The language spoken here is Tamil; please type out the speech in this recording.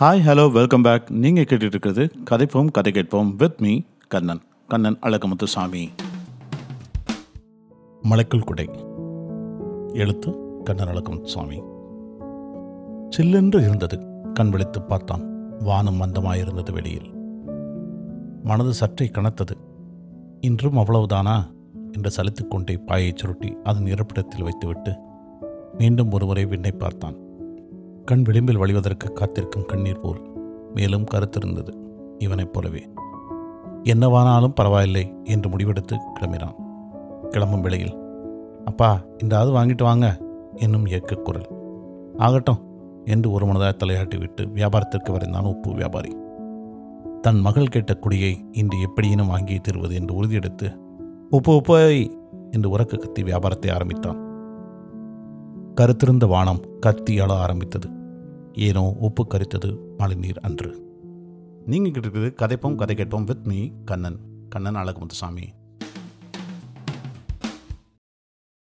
ஹாய் ஹலோ வெல்கம் பேக் நீங்கள் கேட்டுட்டு இருக்கிறது கதைப்போம் கதை கேட்போம் வித் மீ கண்ணன். கண்ணன் அழகமுத்துசாமி. மலைக்குள் குடை. எழுத்து கண்ணன் அழகமுத்துசாமி. சில்லென்று இருந்தது. கண் விழித்து பார்த்தான். வானம் மந்தமாயிருந்தது வெளியில். மனது சற்றே கனத்தது. இன்றும் அவ்வளவுதானா? என்று சலித்துக்கொண்டே பாயை பாயைச் சுருட்டி அதன் இருப்பிடத்தில் வைத்துவிட்டு மீண்டும் ஒருமுறை விண்ணை பார்த்தான். கண் விளிம்பில் வழிவதற்கு காத்திருக்கும் கண்ணீர் போல் மேலும் கருத்திருந்தது இவனைப் போலவே. என்னவானாலும் பரவாயில்லை என்று முடிவெடுத்து கிளம்பினான். கிளம்பும் வேளையில் அப்பா இந்த அது வாங்கிட்டு வாங்க என்னும் ஏக்க குரல். ஆகட்டும் என்று ஒரு மனதாக தலையாட்டி விட்டு வியாபாரத்திற்கு வரைந்தான் உப்பு வியாபாரி. தன் மகள் கேட்ட குடியை இன்று எப்படியினும் வாங்கி தருவது என்று உறுதியெடுத்து உப்பு உப்பை என்று உறக்க கத்தி வியாபாரத்தை ஆரம்பித்தான். கருத்திருந்த வானம் கத்தி அழ ஆரம்பித்தது. ஏனோ உப்பு கரித்தது மழைநீர் அன்று. நீங்கள் கிட்ட கதைப்போம் கதை கேட்போம் வித் மீ கண்ணன். கண்ணன் அழகுமுத்துசாமி.